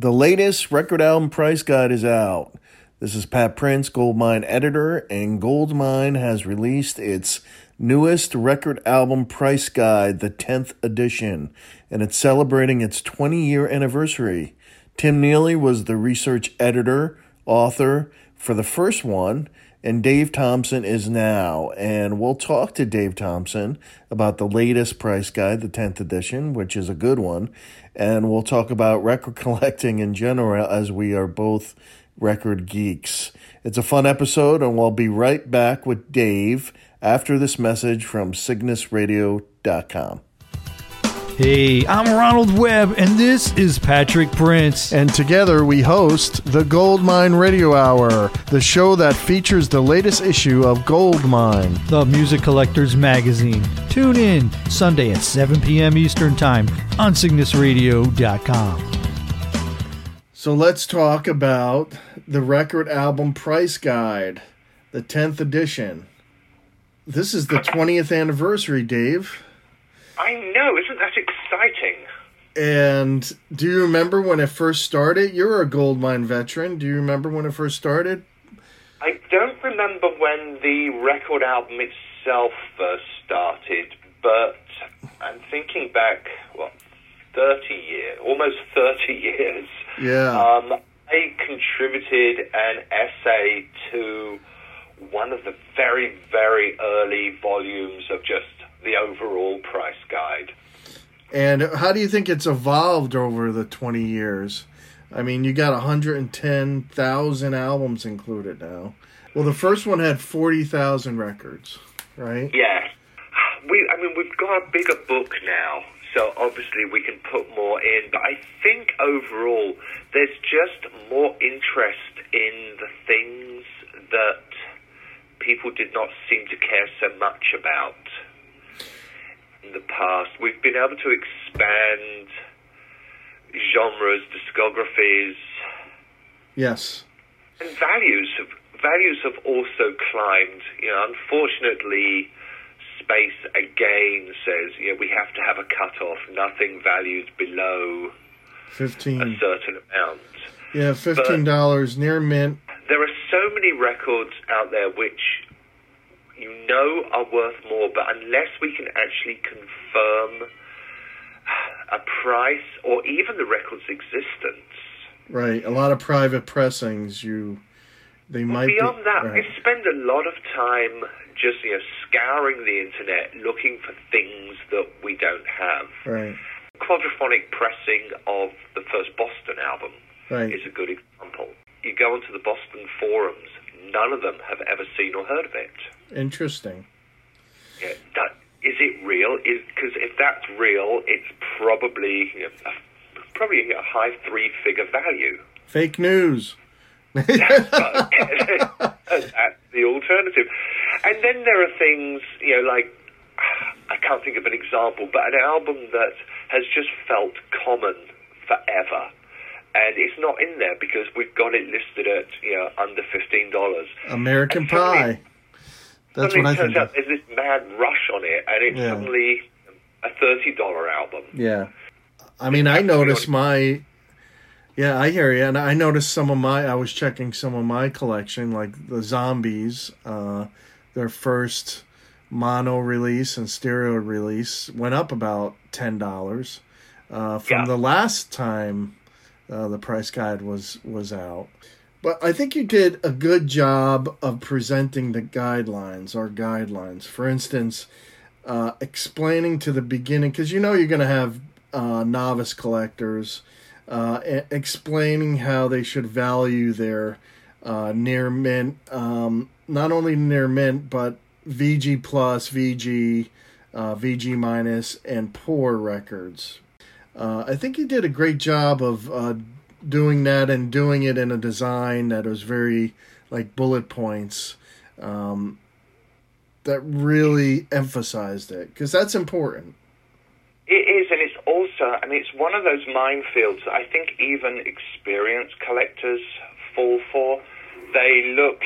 The latest record album price guide is out. This is Pat Prince, Goldmine editor, and Goldmine has released its newest record album price guide, the 10th edition, and it's celebrating its 20 year anniversary. Tim Neely was the research editor, author for the first one, and Dave Thompson is now. And we'll talk to Dave Thompson about the latest price guide, the 10th edition, which is a good one. And we'll talk about record collecting in general as we are both record geeks. It's a fun episode, and we'll be right back with Dave after this message from CygnusRadio.com. Hey, I'm Ronald Webb, and this is Patrick Prince. And together we host the Goldmine Radio Hour, the show that features the latest issue of Goldmine, the music collector's magazine. Tune in Sunday at 7 p.m. Eastern Time on CygnusRadio.com. So let's talk about the record album price guide, the 10th edition. This is the 20th anniversary, Dave. I know, isn't that exciting? And do you remember when it first started? You're a Goldmine veteran. Do you remember when it first started? I don't remember when the record album itself first started, but I'm thinking back, what, 30 years, almost 30 years. Yeah. Um, I contributed an essay to one of the very, very early volumes of just the overall price guide. And how do you think it's evolved over the 20 years? I mean, you got 110,000 albums included now. Well, the first one had 40,000 records, right? Yeah. We, I mean, we've got a bigger book now, so obviously we can put more in. But I think overall, there's just more interest in the things that people did not seem to care so much about in the past. We've been able to expand genres, discographies. Yes. And values have values have also climbed. You know, unfortunately, space again says you know we have to have a cutoff. Nothing valued below fifteen a certain amount. Yeah, fifteen dollars near mint. There are so many records out there which you know are worth more, but unless we can actually confirm a price or even the record's existence. Right, a lot of private pressings. You, they might. Beyond be, that, right. we spend a lot of time just you know scouring the internet looking for things that we don't have. Right. Quadraphonic pressing of the first Boston album right. is a good example. You go onto the Boston forums, none of them have ever seen or heard of it. Interesting. Yeah, that, is it real? Is Because if that's real, it's probably a, probably a high three-figure value. Fake news. that's the alternative. And then there are things, you know, like I can't think of an example, but an album that has just felt common forever. And it's not in there because we've got it listed at you know under fifteen dollars. American Pie. That's what I turns think. out there's this mad rush on it, and it's Yeah. suddenly a thirty dollar album. Yeah. I mean, I noticed my. Yeah, I hear you, and I noticed some of my. I was checking some of my collection, like the Zombies. Uh, their first mono release and stereo release went up about ten dollars uh, from Yeah. the last time uh, the price guide was was out. But I think you did a good job of presenting the guidelines or guidelines. For instance, uh, explaining to the beginning, because you know you're going to have uh, novice collectors, uh, explaining how they should value their uh, near mint, um, not only near mint, but VG plus, VG, uh, VG minus, and poor records. Uh, I think you did a great job of doing that and doing it in a design that was very like bullet points um, that really emphasized it because that's important. It is, and it's also, I mean, it's one of those minefields that I think even experienced collectors fall for. They look,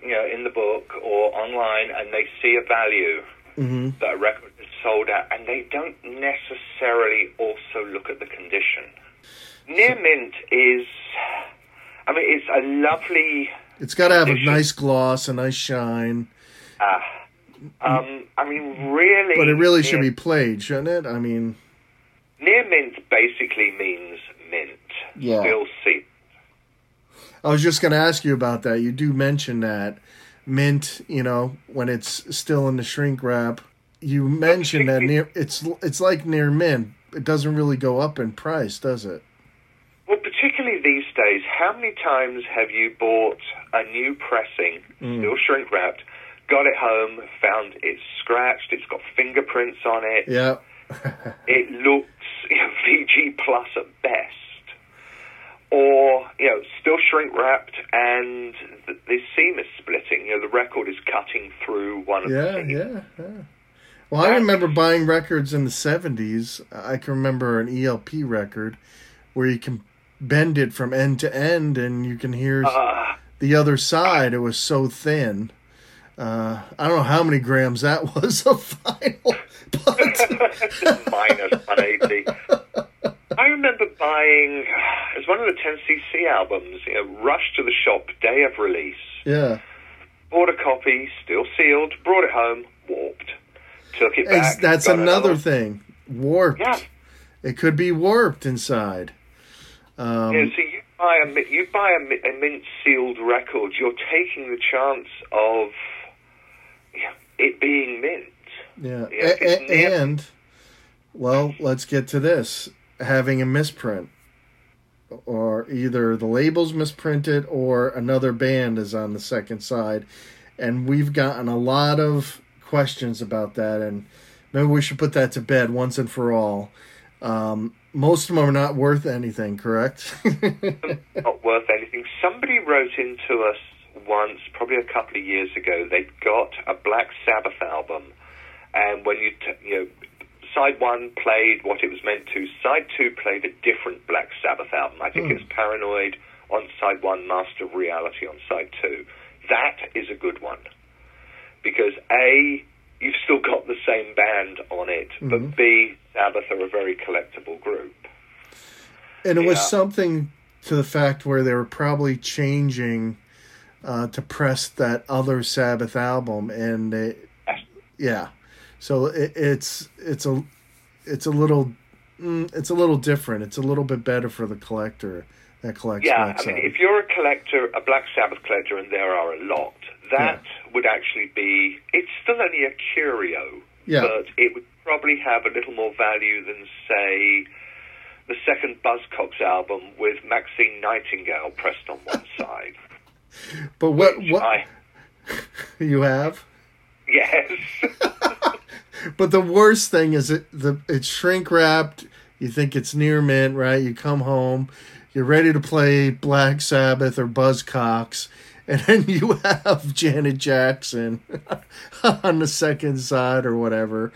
you know, in the book or online, and they see a value Mm-hmm. that a record is sold at, and they don't necessarily also look at the condition. Near mint is, I mean, it's a lovely. It's got to have a nice gloss, a nice shine, Uh, um, I mean, really. but it really should be played, shouldn't it? I mean, Near mint basically means mint. Yeah. Still see. I was just going to ask you about that. You do mention that mint, you know, when it's still in the shrink wrap. You mentioned that near it's it's like near mint. It doesn't really go up in price, does it? Well, particularly these days, how many times have you bought a new pressing, Mm. still shrink wrapped, got it home, found it's scratched, it's got fingerprints on it, Yeah. it looks you know, VG plus at best, or you know still shrink wrapped and the, the seam is splitting. You know the record is cutting through one of the Yeah, seams. yeah, yeah. Well, I remember buying records in the 70s. I can remember an ELP record where you can bend it from end to end and you can hear Uh, the other side. It was so thin. Uh, I don't know how many grams that was of vinyl, but minus 180. I remember buying it was one of the 10cc albums. You know, rushed to the shop day of release, yeah. bought a copy, still sealed, brought it home, warped, took it back. that's got another thing. Warped. Yeah. It could be warped inside. Um, Yeah, so you buy a you buy a, a mint sealed record, you're taking the chance of yeah, it being mint. Yeah, Yeah, A- a- and well, let's get to this: having a misprint, or either the label's misprinted or another band is on the second side, and we've gotten a lot of questions about that, and maybe we should put that to bed once and for all. Um, most of them are not worth anything, correct? Not worth anything. Somebody wrote into us once, probably a couple of years ago. They got a Black Sabbath album, and when you t- you know. Side one played what it was meant to. Side two played a different Black Sabbath album. I think Hmm. it was Paranoid on side one, Master of Reality on side two. That is a good one because A, you've still got the same band on it, Mhm. but B, Sabbath are a very collectible group. and it was something to the fact where they were probably changing uh, to press that other Sabbath album, and they, yeah, so it, it's it's a it's a little mm, it's a little different. It's a little bit better for the collector that collects. Yeah, Black I mean, if you're a collector, a Black Sabbath collector, and there are a lot, that would actually be. It's still only a curio, Yeah. but it would probably have a little more value than, say, the second Buzzcocks album with Maxine Nightingale pressed on one side. but what what I, you have? yes. But the worst thing is it the it's shrink wrapped. You think it's near mint, right? You come home, you're ready to play Black Sabbath or Buzzcocks, and then you have Janet Jackson on the second side or whatever.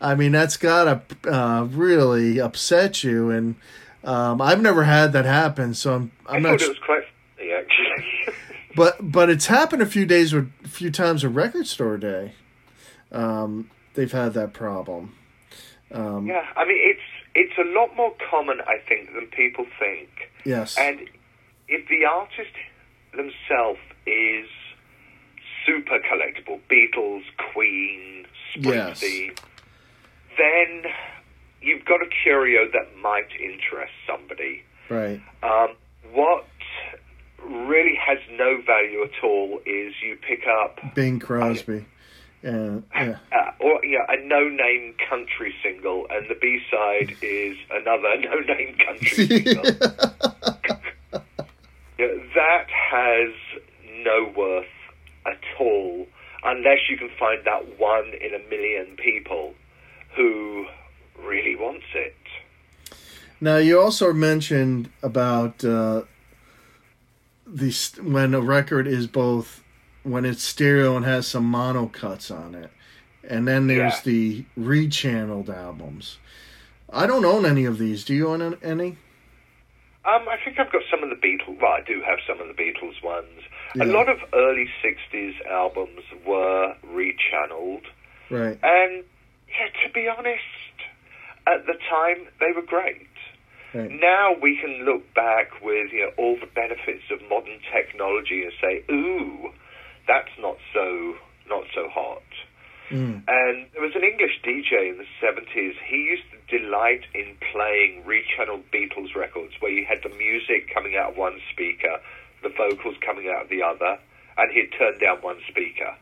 I mean, that's gotta uh, really upset you. And um, I've never had that happen, so I'm I I'm thought not. it was quite funny, actually. But but it's happened a few days with a few times a Record Store Day. Um, they've had that problem. Um, yeah, I mean, it's it's a lot more common, I think, than people think. Yes. And if the artist themselves is super collectible, Beatles, Queen, Yes. Springsteen, then you've got a curio that might interest somebody. right. Um, what really has no value at all is you pick up Bing Crosby. And yeah. uh, or you know, a no-name country single, and the B-side is another no-name country single. Yeah, that has no worth at all unless you can find that one in a million people who really wants it. Now you also mentioned about uh, the st- when a record is both when it's stereo and has some mono cuts on it, and then there's Yeah. the rechanneled albums. I don't own any of these. Do you own any? Um, I think I've got some of the Beatles. Well, I do have some of the Beatles ones. Yeah. A lot of early '60s albums were rechanneled, Right. and yeah, to be honest, at the time they were great. Right. Now we can look back with you know all the benefits of modern technology and say, "Ooh, that's not so not so hot." Mm. And there was an English DJ in the 70s. He used to delight in playing rechanneled Beatles records where you had the music coming out of one speaker, the vocals coming out of the other, and he'd turn down one speaker.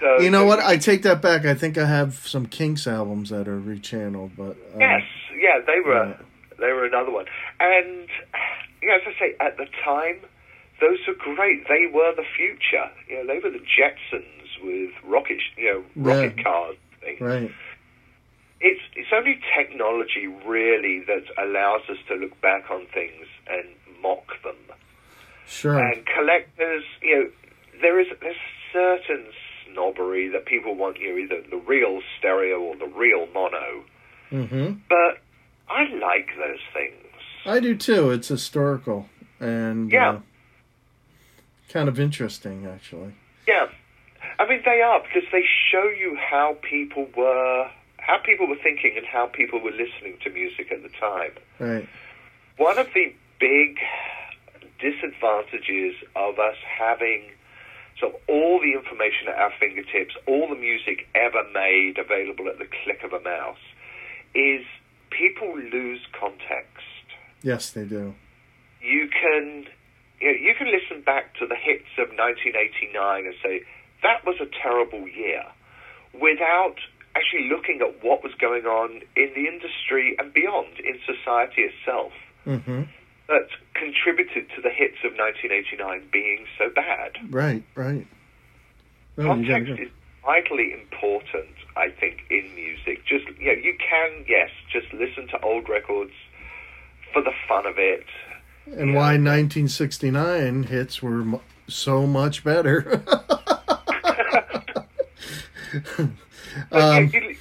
so, You know so what? I take that back. I think I have some Kinks albums that are rechanneled, but uh, Yes, yeah, they were Yeah. they were another one. And you know, as I say, at the time, those were great. They were the future. You know, they were the Jetsons with rocket, you know, rocket Yeah. cars. Things. right. It's only technology really that allows us to look back on things and mock them. Sure. And collectors, you know, there is a certain snobbery that people want you know, either the real stereo or the real mono. hmm But I like those things. I do too. It's historical and Yeah. uh, kind of interesting, actually. Yeah, I mean they are because they show you how people were, how people were thinking, and how people were listening to music at the time. Right. One of the big disadvantages of us having so all the information at our fingertips, all the music ever made available at the click of a mouse, is people lose context. Yes, they do. you can you, know, you can listen back to the hits of 1989 and say that was a terrible year without actually looking at what was going on in the industry and beyond in society itself hmm that contributed to the hits of 1989 being so bad. Right. Right. Gotta Context go. is vitally important, I think, in music. Just you know, you can yes, just listen to old records for the fun of it. And why 1969 hits were so much better. Um, you, you,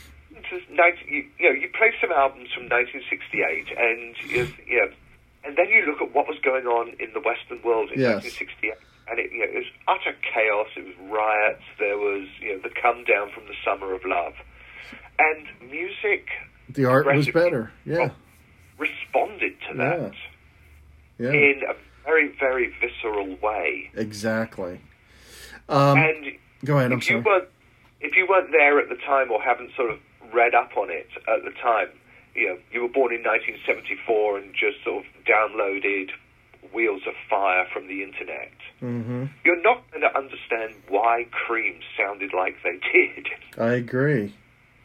just 19, you, you know, you play some albums from 1968, and you, you know, and then you look at what was going on in the Western world in Yes. 1968, and it, you know, it was utter chaos. It was riots. There was, you know, the come down from the summer of love, and music the art was better. Yeah. responded to that Yeah. in a very, very visceral way. Exactly. Um, and go ahead. I'm if you sorry. If you weren't there at the time or haven't sort of read up on it at the time, you know, you were born in 1974 and just sort of downloaded Wheels of Fire from the internet. hmm You're not going to understand why Cream sounded like they did. I agree.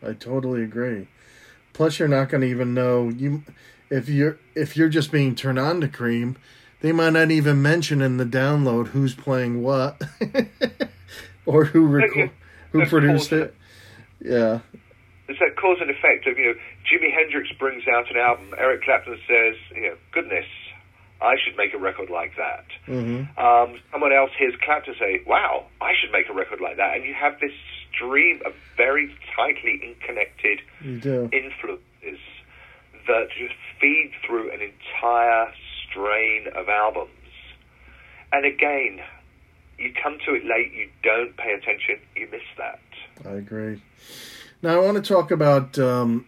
I totally agree. Plus, you're not going to even know you if you're if you're just being turned on to Cream. They might not even mention in the download who's playing what, or who reco- who produced awesome. it. Yeah, It's that cause and effect of, you know, Jimi Hendrix brings out an album, Eric Clapton says, you know, goodness, I should make a record like that. hmm Um, someone else hears Clapton say, wow, I should make a record like that. And you have this stream of very tightly interconnected influences that just feed through an entire strain of albums. And again, you come to it late, you don't pay attention, you miss that. I agree. Now I want to talk about um,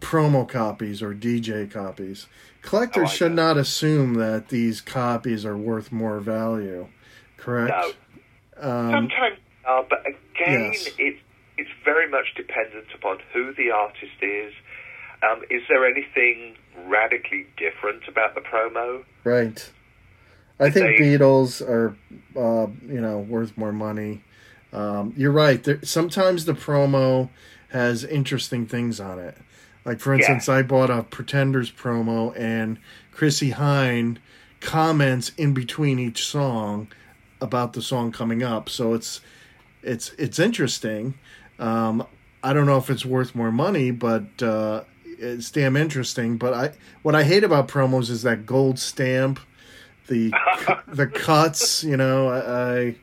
promo copies or DJ copies. Collectors Oh, should know. not assume that these copies are worth more value. Correct. No. Um, Sometimes, uh, but again, yes. it's it's very much dependent upon who the artist is. Um, is there anything radically different about the promo? Right. I think They- Beatles are, uh, you know, worth more money. Um, you're right. There, sometimes the promo has interesting things on it. Like for Yeah. instance, I bought a Pretenders promo, and Chrissie Hynde comments in between each song about the song coming up. So it's it's it's interesting. Um, I don't know if it's worth more money, but uh, it's damn interesting. But I what I hate about promos is that gold stamp, the the cuts. You know, I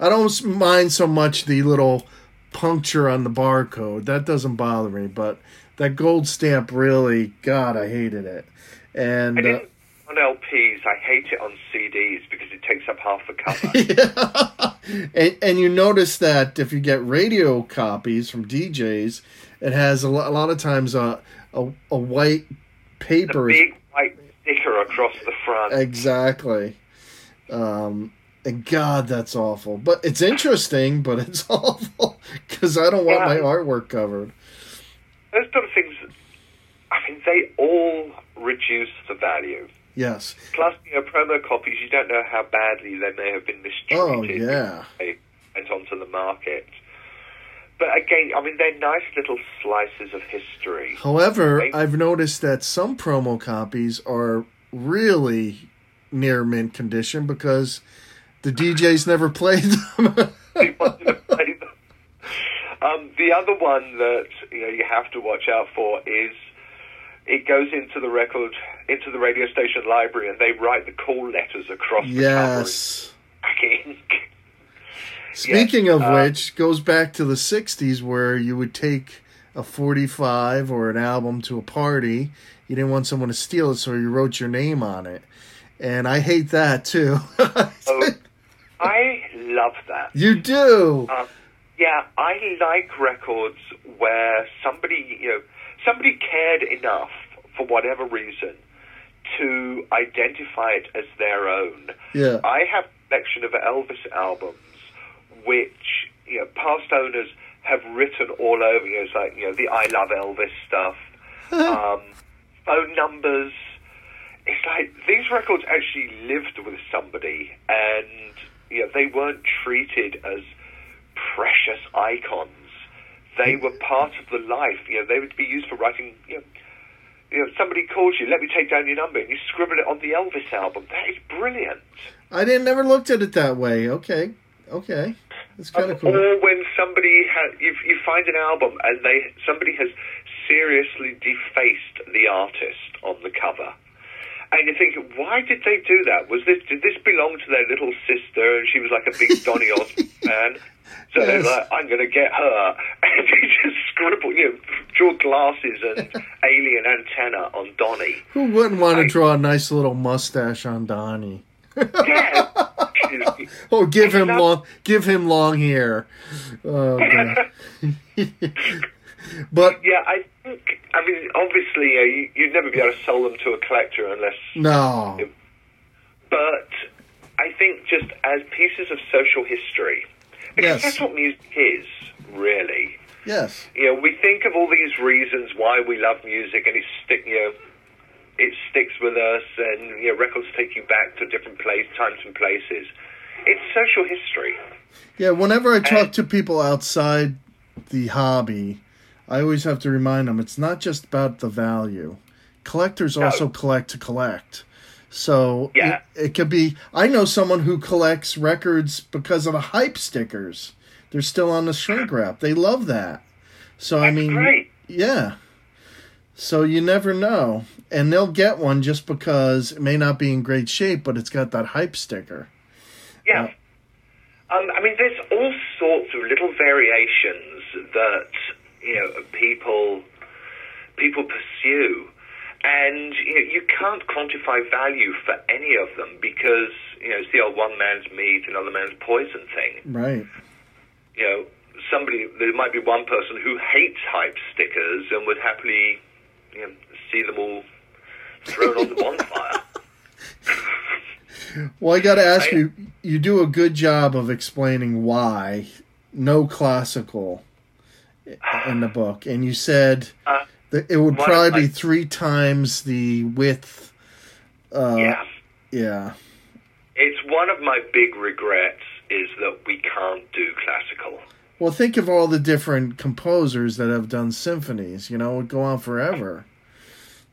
I, don't mind so much the little puncture on the barcode. That doesn't bother me, but that gold stamp really, God, I hated it. And uh, on LPs. I hate it on CDs because it takes up half the cover. yeah. and, and you notice that if you get radio copies from DJs, it has a, lo- a lot of times a, a, a white the paper. big white sticker across the front. Exactly. Um, and God, that's awful. But it's interesting, but it's awful because I don't want Yeah. my artwork covered. Those sort of things. I mean, they all reduce the value. Yes. Plus, you know, promo copies. You don't know how badly they may have been mistreated. Oh, yeah. They went onto the market. But again, I mean, they're nice little slices of history. However, Right. I've noticed that some promo copies are really near mint condition because the DJs never played them. They wanted to play them. Um, the other one that you know you have to watch out for is it goes into the record into the radio station library and they write the call letters across yes. the cover in black ink. Speaking of uh, which, goes back to the '60s where you would take a 45 or an album to a party. You didn't want someone to steal it, so you wrote your name on it. And I hate that too. Oh, I love that. you do. Um, yeah, I like records where somebody, you know, somebody cared enough for whatever reason to identify it as their own. Yeah. I have a collection of Elvis albums which, you know, past owners have written all over. You know, it's like, you know, the I Love Elvis stuff, um, phone numbers. It's like these records actually lived with somebody and, you know, they weren't treated as precious icons. They were part of the life. You know, they would be used for writing, you know, you know, somebody calls you, let me take down your number, and you scribble it on the Elvis album. That is brilliant. I didn't never looked at it that way. Okay. Okay. That's kind of Um, cool. Or when somebody has, you, you find an album and they somebody has seriously defaced the artist on the cover, and you think, why did they do that? Was this did this belong to their little sister, and she was like a big Donny Osmond fan? So they're like, I'm going to get her, and you just scribble, you know, draw glasses and alien antenna on Donny. Who wouldn't want to draw a nice little mustache on Donny? Oh, give him long, give him long hair. Oh, but Yeah, I think. I mean, obviously, uh, you, you'd never be able to sell them to a collector unless. no, But I think just as pieces of social history, because Yes. that's what music is, really. yes, You know, we think of all these reasons why we love music, and it's. You know, it sticks with us, and you know, records take you back to different place, times and places. It's social history. yeah. Whenever I talk to people outside the hobby, I always have to remind them it's not just about the value. Collectors No. also collect to collect. So Yeah. it, it could be. I know someone who collects records because of the hype stickers. They're still on the shrink wrap. They love that. So I mean, great. yeah. So you never know, and they'll get one just because it may not be in great shape, but it's got that hype sticker. Yeah. Um, I mean, there's all sorts of little variations that you know people people pursue, and you know, you can't quantify value for any of them because you know it's the old one man's meat, another man's poison thing. Right. You know, somebody there might be one person who hates hype stickers and would happily you know see them all thrown on the bonfire. Well, I got to ask I- you. You do a good job of explaining why no classical in the book, and you said Uh, that it would probably be three times the width. Uh, yeah. Yeah. It's one of my big regrets is that we can't do classical. Well, think of all the different composers that have done symphonies. You know, it would go on forever.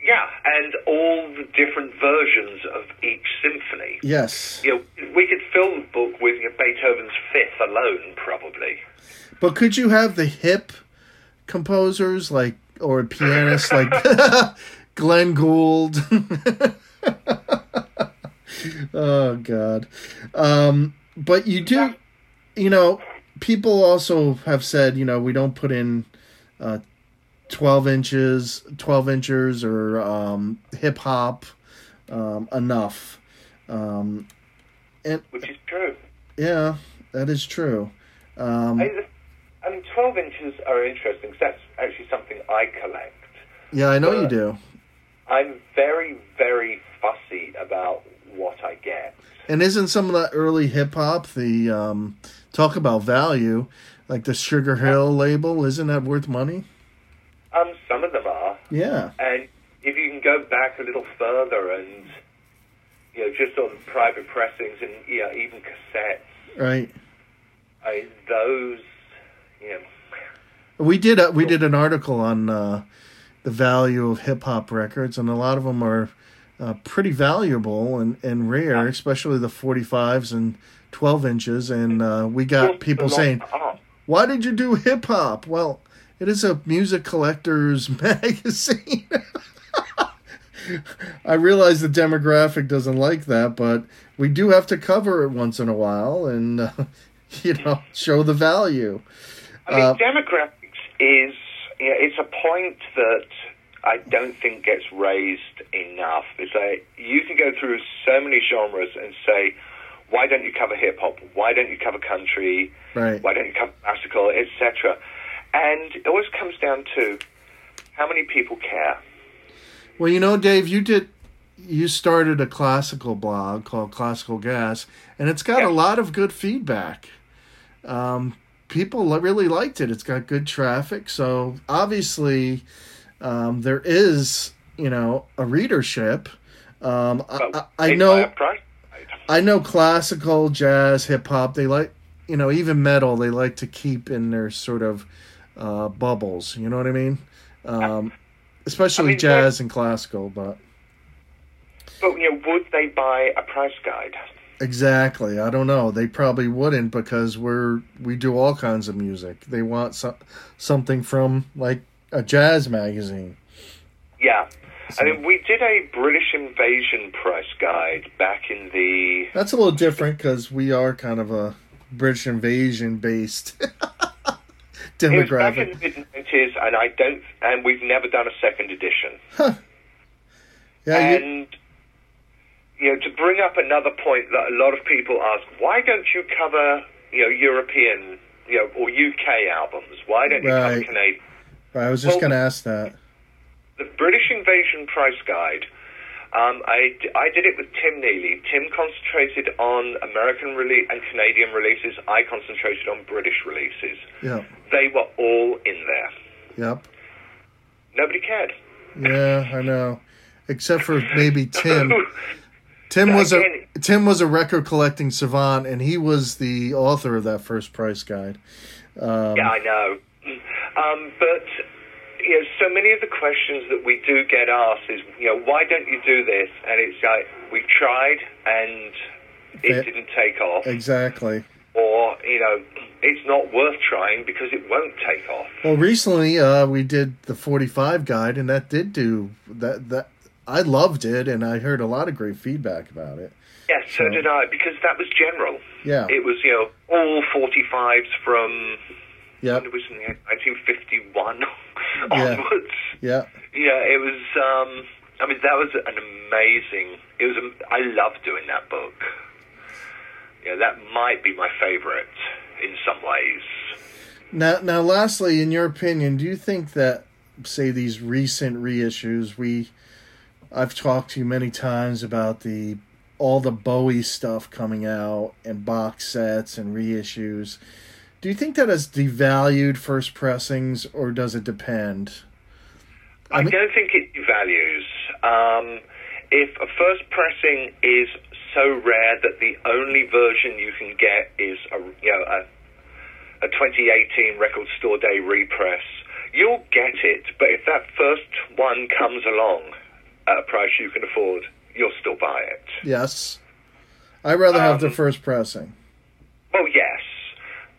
Yeah, and all the different versions of each symphony. Yes, You know, we could fill the book with you know, Beethoven's Fifth alone, probably. but could you have the hip composers like, or pianists like Glenn Gould? oh God! Um, but you do, you know, people also have said, you know, we don't put in uh, twelve inches, twelve inches, or um, hip hop um, enough. Um, and which is true. yeah, that is true. Um, I, mean, I mean, 12 inches are interesting 'cause that's actually something I collect. yeah, I know you do. I'm very, very fussy about what I get. And isn't some of that early hip hop the um, talk about value, like the Sugar Hill label? Isn't that worth money? Um, some of them are, Yeah, and if you can go back a little further and you know just on private pressings and you know even cassettes, right. I, those you know We did a, we did an article on uh, the value of hip hop records, and a lot of them are uh, pretty valuable and, and rare, especially the forty fives and twelve inches. And uh, we got people saying, "Why did you do hip hop?" Well, it is a music collector's magazine. I realize the demographic doesn't like that, but we do have to cover it once in a while and uh, you know show the value. I mean, Uh, demographics is you know, it's a point that I don't think gets raised enough. It's like you can go through so many genres and say, why don't you cover hip hop? Why don't you cover country? Right. Why don't you cover classical, etc. And it always comes down to how many people care. Well, you know, Dave, you did you started a classical blog called Classical Gas, and it's got Yeah. a lot of good feedback. Um, people really liked it. It's got good traffic, so obviously um, there is, you know, a readership. Um, I, I, I know. I know, classical, jazz, hip hop. They like, you know, even metal. They like to keep in their sort of uh, bubbles. You know what I mean? Um, especially I mean, jazz and classical, but. But you know, would they buy a price guide? Exactly. I don't know. They probably wouldn't because we're we do all kinds of music. They want so, something from like a jazz magazine. Yeah. I mean, we did a British invasion price guide back in the That's a little different because we are kind of a British invasion based was back in demographic. the mid nineties, and I don't, and we've never done a second edition. Yeah, and you know, to bring up another point that a lot of people ask, why don't you cover, you know, European, you know, or UK albums? Why don't you cover Canadian? I was just well, going to ask that. The British Invasion Price Guide. Um, I, I did it with Tim Neely. Tim concentrated on American rele- and Canadian releases. I concentrated on British releases. Yeah. They were all in there. Yep. Nobody cared. Yeah, I know. Except for maybe Tim. Tim was a Tim was a record collecting savant, and he was the author of that first price guide. Um, Yeah, I know. Um, but you know, so many of the questions that we do get asked is, you know, why don't you do this? And it's like we've tried and it Fair- didn't take off, Exactly. or you know, it's not worth trying because it won't take off. Well, recently uh, we did the 45 guide, and that did do that. That I loved it, and I heard a lot of great feedback about it. Yes, so Sure. did I, because that was general. Yeah. It was, you know, all 45s from When it was in 1951 Yeah. onwards. Yeah. Yeah, it was. Um, I mean, that was an amazing. It was. I love doing that book. Yeah, that might be my favorite in some ways. Now, now, lastly, in your opinion, do you think that, say, these recent reissues, we, I've talked to you many times about the all the Bowie stuff coming out and box sets and reissues. Do you think that has devalued first pressings, or does it depend? I, I mean- don't think it devalues. Um, if a first pressing is so rare that the only version you can get is a you know a, a 2018 record store day repress, you'll get it. But if that first one comes along at a price you can afford, you'll still buy it. Yes, I'd rather have the Um, first pressing. Well, yes.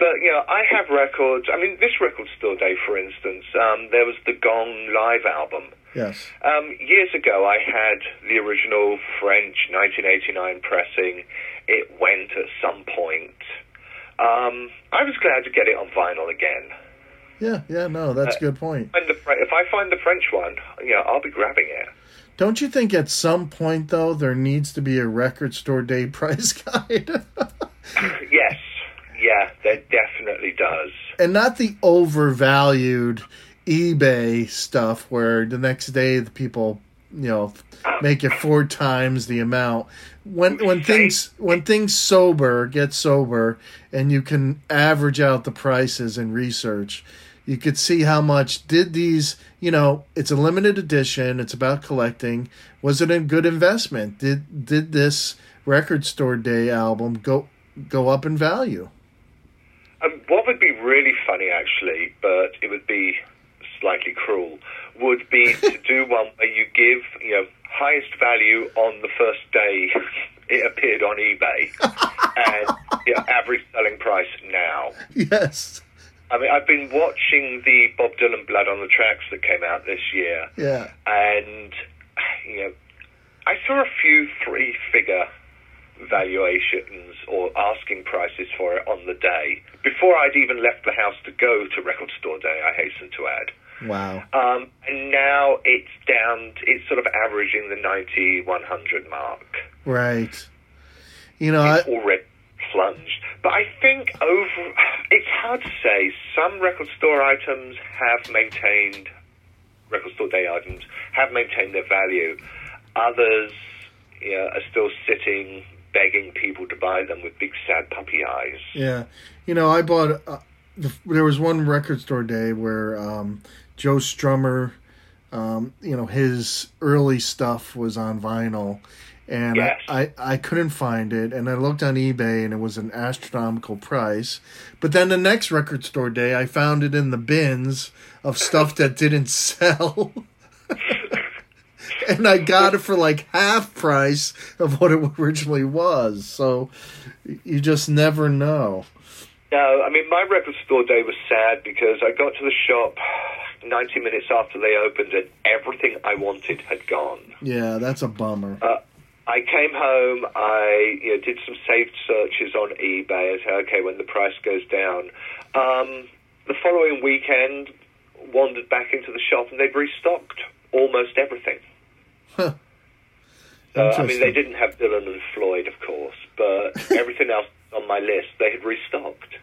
But, you know, I have records. I mean, this record store day, for instance, um, there was the Gong live album. Yes. Um, years ago, I had the original French 1989 pressing. It went at some point. Um, I was glad to get it on vinyl again. Yeah. Yeah. No, that's a good point. The, if I find the French one, you know, I'll be grabbing it. Don't you think at some point though there needs to be a record store day price guide? yes, yeah, that definitely does. and not the overvalued eBay stuff where the next day the people, you know, make it four times the amount. When when things when things sober get sober and you can average out the prices and research, you could see how much did these, you know, it's a limited edition, it's about collecting. Was it a good investment? Did did this record store day album go go up in value? Um, what would be really funny, actually, but it would be slightly cruel, would be to do one where you give, you know, highest value on the first day it appeared on eBay, and you know, average selling price now. Yes. I mean, I've been watching the Bob Dylan Blood on the Tracks that came out this year, Yeah. and you know, I saw a few three-figure valuations or asking prices for it on the day before I'd even left the house to go to Record Store Day. I hasten to add. Wow. Um, and now it's down. It's sort of averaging the 90, 100 mark. Right. You know, I, It's already plunged. But I think over. It's hard to say. Some record store items have maintained. Record store day items have maintained their value. Others, you know, are still sitting, begging people to buy them with big sad puppy eyes. yeah. You know, I bought. Uh, the, there was one record store day where um, Joe Strummer, um, you know, his early stuff was on vinyl, and Yes. I, I I couldn't find it, and I looked on eBay, and it was an astronomical price. But then the next record store day, I found it in the bins of stuff that didn't sell. And I got it for like half price of what it originally was. So you just never know. No, I mean my record store day was sad because I got to the shop 90 minutes after they opened and everything I wanted had gone. Yeah, that's a bummer. Uh, I came home. I you know, did some saved searches on eBay. I said, okay, when the price goes down. Um, the following weekend, wandered back into the shop and they'd restocked almost everything. Huh. So, I mean, they didn't have Dylan and Floyd, of course, but everything else on my list they had restocked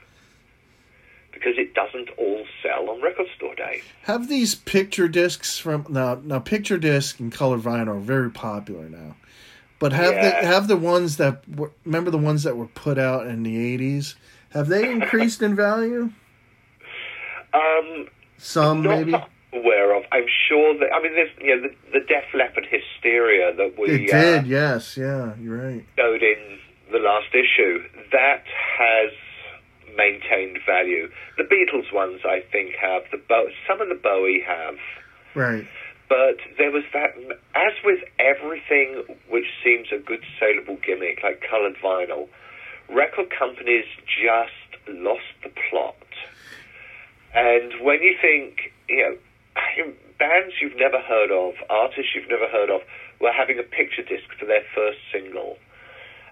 because it doesn't all sell on record store day. Have these picture discs from now? Now, picture disc and color vinyl are very popular now. But have Yeah. the have the ones that were, remember the ones that were put out in the eighties? Have they increased in value? Um, Some not maybe. that I'm aware of. I'm sure that I mean, there's you know the, the Def Leppard hysteria that we It uh, did. Yes. Yeah. You're right. showed in the last issue. That has maintained value. The Beatles ones, I think, have the Bo- some of the Bowie have. Right. But there was that, as with everything which seems a good saleable gimmick, like coloured vinyl, record companies just lost the plot. And when you think, you know, bands you've never heard of, artists you've never heard of, were having a picture disc for their first single,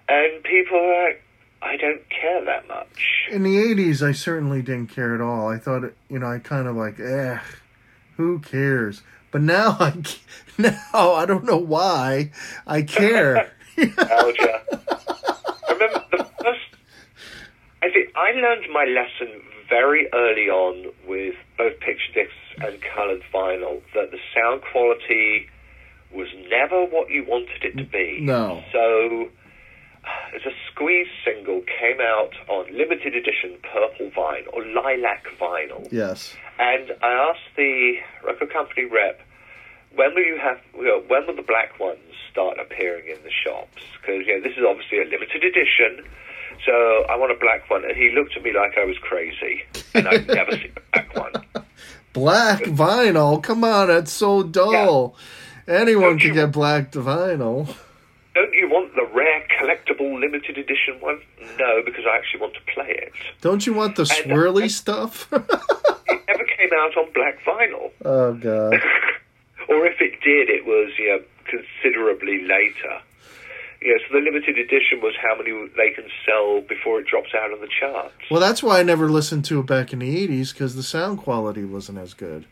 and people are like, I don't care that much. In the eighties, I certainly didn't care at all. I thought, you know, I kind of like, eh, who cares? But now I, now I don't know why I care. Alger. I remember the first. I think I learned my lesson very early on with both picture discs and coloured vinyl that the sound quality was never what you wanted it to be. No. So, as a squeeze single came out on limited edition purple vinyl or lilac vinyl. yes. And I asked the record company rep, when will you have, you know, when will the black ones start appearing in the shops? Because you know, this is obviously a limited edition, so I want a black one. And he looked at me like I was crazy, and I've never seen a black one. Black vinyl. Come on, that's so dull. Anyone can get black vinyl. Don't you want the rare collectible limited edition one? No, because I actually want to play it. Don't you want the swirly stuff? It never came out on black vinyl. oh god. or if it did, it was you know, considerably later. Yeah, so the limited edition was how many they can sell before it drops out of the charts. Well, that's why I never listened to it back in the '80s because the sound quality wasn't as good.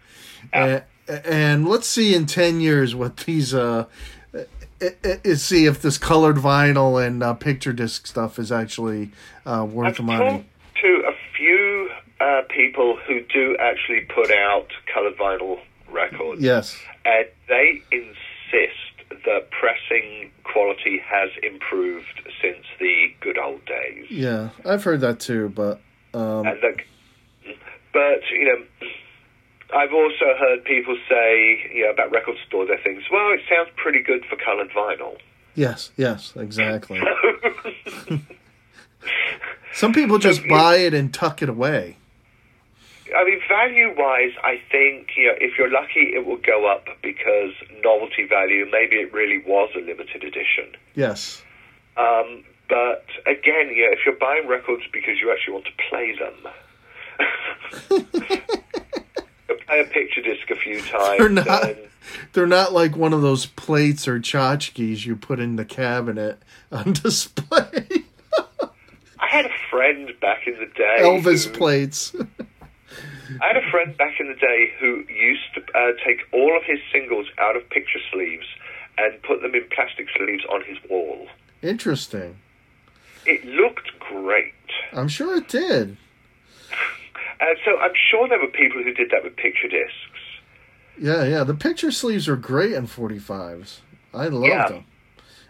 And, and let's see in 10 years what these uh i- i- i- see if this colored vinyl and uh, picture disc stuff is actually uh, worth I've money. to a few uh, people who do actually put out colored vinyl records, Yes. and they insist that pressing quality has improved since the good old days. Yeah, I've heard that too, but um, And look, but you know, I've also heard people say, you know, about record stores, they think, well, it sounds pretty good for coloured vinyl. yes, yes, exactly. Some people just buy it and tuck it away. I mean, value-wise, I think you know, if you're lucky, it will go up because novelty value. Maybe it really was a limited edition. Yes. Um, but again, yeah, if you're buying records because you actually want to play them, play a picture disc a few times. They're not. and- They're not like one of those plates or tchotchkes you put in the cabinet on display. I had a friend back in the day. Elvis who- plates. I had a friend back in the day who used to uh, take all of his singles out of picture sleeves and put them in plastic sleeves on his wall. Interesting. It looked great. I'm sure it did. And so I'm sure there were people who did that with picture discs. Yeah, yeah. The picture sleeves are great in 45s. I love Yeah. them.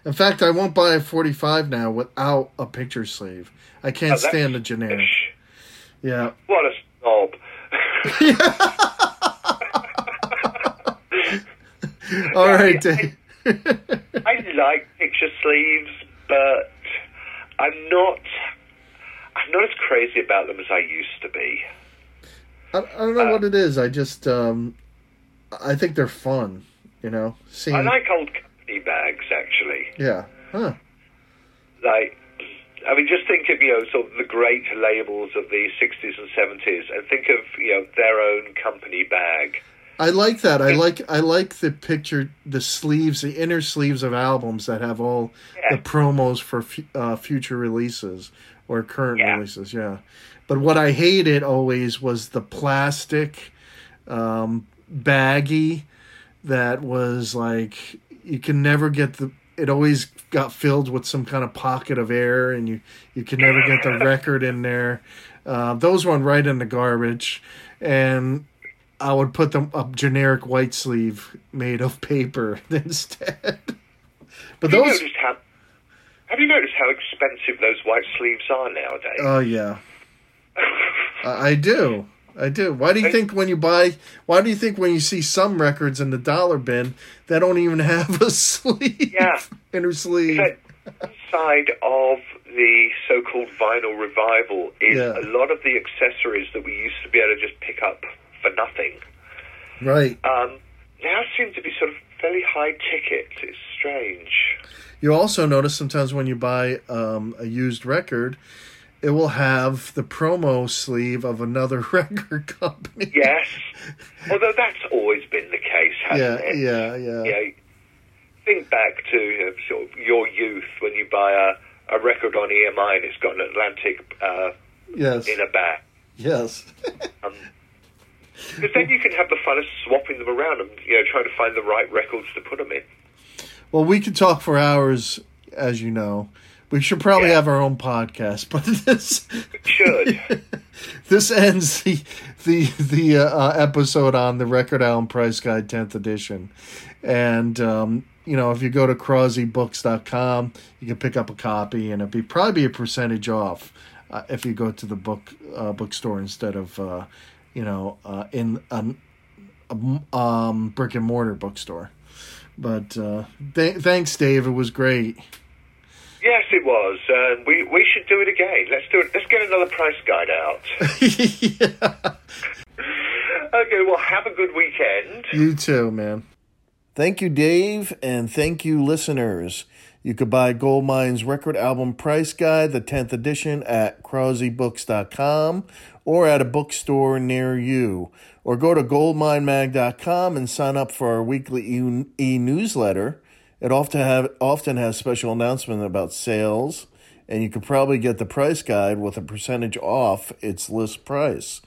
In fact, I won't buy a 45 now without a picture sleeve. I can't Oh, stand the generic. Yeah. What a snob. All right, Dave. I like picture sleeves, but I'm not. I'm not as crazy about them as I used to be. I, I don't know what it is. I just, um, I think they're fun. You know, seeing. I like old company bags, actually. Yeah. Huh. like I mean, just think of you know sort of the great labels of the '60s and '70s, and think of you know their own company bag. I like that. I like I like the picture, the sleeves, the inner sleeves of albums that have all Yeah. the promos for fu- uh, future releases or current Yeah. releases. Yeah, but what I hated always was the plastic, um, baggy, that was like you can never get the. It always got filled with some kind of pocket of air, and you you could never get the record in there. Uh, those went right in the garbage, and I would put them a generic white sleeve made of paper instead. But Have those, noticed how? Have you noticed how expensive those white sleeves are nowadays? oh yeah, I do, I do. Why do you think when you buy? Why do you think when you see some records in the dollar bin they don't even have a sleeve? Yeah. inner sleeve. But side of the so-called vinyl revival is Yeah. a lot of the accessories that we used to be able to just pick up for nothing. Right. Um, now seem to be sort of fairly high ticket. It's strange. You also notice sometimes when you buy um, a used record, it will have the promo sleeve of another record company. Yes. Although that's always been the case, hasn't it? yeah, yeah. Know, think back to you know, sort of your youth when you buy a, a record on EMI and it's got an Atlantic uh, Yes. in a bag. Yes. Because then you can have the fun of swapping them around and you know trying to find the right records to put them in. well, we could talk for hours, as you know. We should probably Yeah. have our own podcast, but this Should. this ends the the the uh, uh, episode on the Record Album Price Guide 10th edition. And um, you know, if you go to krausebooks.com, you can pick up a copy and it'd be probably be a percentage off uh, if you go to the book uh, bookstore instead of uh, you know, uh, in an a, um, brick and mortar bookstore. But uh, th- thanks, Dave. It was great. Yes, it was. Uh, we we should do it again. Let's do it. Let's get another price guide out. yeah. Okay. Well, have a good weekend. You too, man. Thank you, Dave, and thank you, listeners. You could buy Goldmine's record album price guide, the 10th edition, at krausebooks.com or at a bookstore near you. Or go to goldminemag.com and sign up for our weekly e newsletter. It often have often has special announcement about sales, and you could probably get the price guide with a percentage off its list price.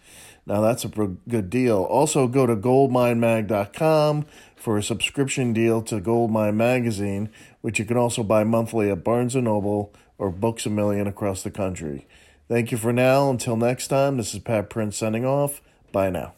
Now that's a good deal. Also, go to goldminemag.com for a subscription deal to Goldmine Magazine, which you can also buy monthly at Barnes & Noble or Books A Million across the country. Thank you for now. Until next time, this is Pat Prince signing off. Bye now.